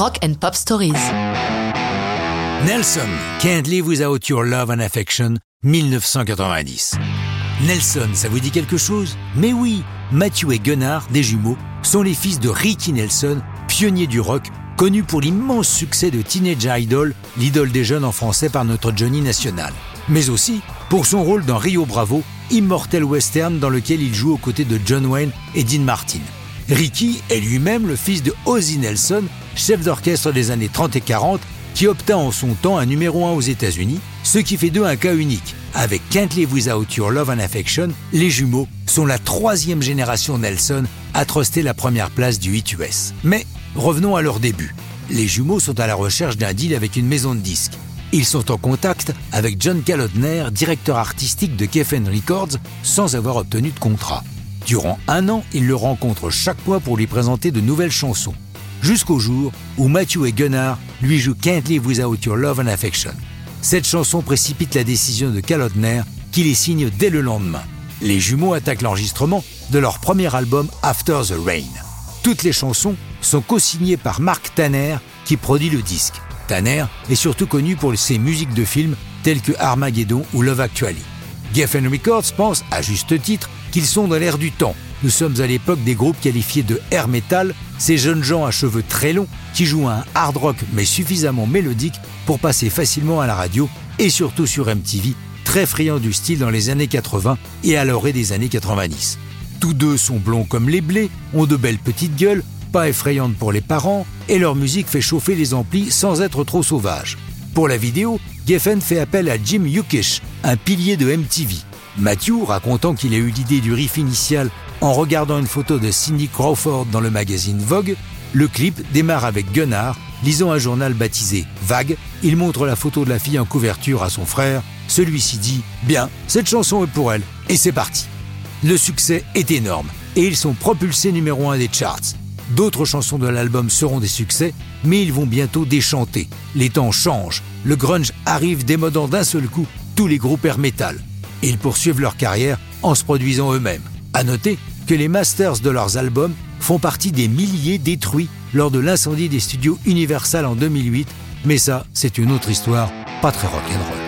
Rock and Pop Stories. Nelson, Can't Live Without Your Love and Affection, 1990. Nelson, ça vous dit quelque chose? Mais oui, Matthew et Gunnar, des jumeaux, sont les fils de Ricky Nelson, pionnier du rock, connu pour l'immense succès de Teenage Idol, l'idole des jeunes en français par notre Johnny National. Mais aussi pour son rôle dans Rio Bravo, immortel western dans lequel il joue aux côtés de John Wayne et Dean Martin. Ricky est lui-même le fils de Ozzy Nelson, chef d'orchestre des années 30 et 40, qui obtint en son temps un numéro 1 aux États-Unis, ce qui fait d'eux un cas unique. Avec Can't Live Without Your Love and Affection, les jumeaux sont la troisième génération Nelson à truster la première place du hit US. Mais revenons à leur début. Les jumeaux sont à la recherche d'un deal avec une maison de disques. Ils sont en contact avec John Kalodner, directeur artistique de Geffen Records, sans avoir obtenu de contrat. Durant un an, ils le rencontrent chaque mois pour lui présenter de nouvelles chansons. Jusqu'au jour où Matthew et Gunnar lui jouent Can't Live Without Your Love and Affection. Cette chanson précipite la décision de Kalodner qui les signe dès le lendemain. Les jumeaux attaquent l'enregistrement de leur premier album After the Rain. Toutes les chansons sont co-signées par Mark Tanner qui produit le disque. Tanner est surtout connu pour ses musiques de films telles que Armageddon ou Love Actually. Geffen Records pense, à juste titre, qu'ils sont dans l'air du temps. Nous sommes à l'époque des groupes qualifiés de air metal, ces jeunes gens à cheveux très longs qui jouent un hard rock mais suffisamment mélodique pour passer facilement à la radio et surtout sur MTV, très friand du style dans les années 80 et à l'orée des années 90. Tous deux sont blonds comme les blés, ont de belles petites gueules, pas effrayantes pour les parents, et leur musique fait chauffer les amplis sans être trop sauvage. Pour la vidéo, Geffen fait appel à Jim Yukish, un pilier de MTV. Matthew, racontant qu'il a eu l'idée du riff initial en regardant une photo de Cindy Crawford dans le magazine Vogue, le clip démarre avec Gunnar, lisant un journal baptisé Vague. Il montre la photo de la fille en couverture à son frère. Celui-ci dit Bien, cette chanson est pour elle. Et c'est parti. Le succès est énorme et ils sont propulsés numéro 1 des charts. D'autres chansons de l'album seront des succès, mais ils vont bientôt déchanter. Les temps changent, le grunge arrive démodant d'un seul coup tous les groupes air metal. Ils poursuivent leur carrière en se produisant eux-mêmes. À noter que les masters de leurs albums font partie des milliers détruits lors de l'incendie des studios Universal en 2008, mais ça, c'est une autre histoire, pas très rock'n'roll.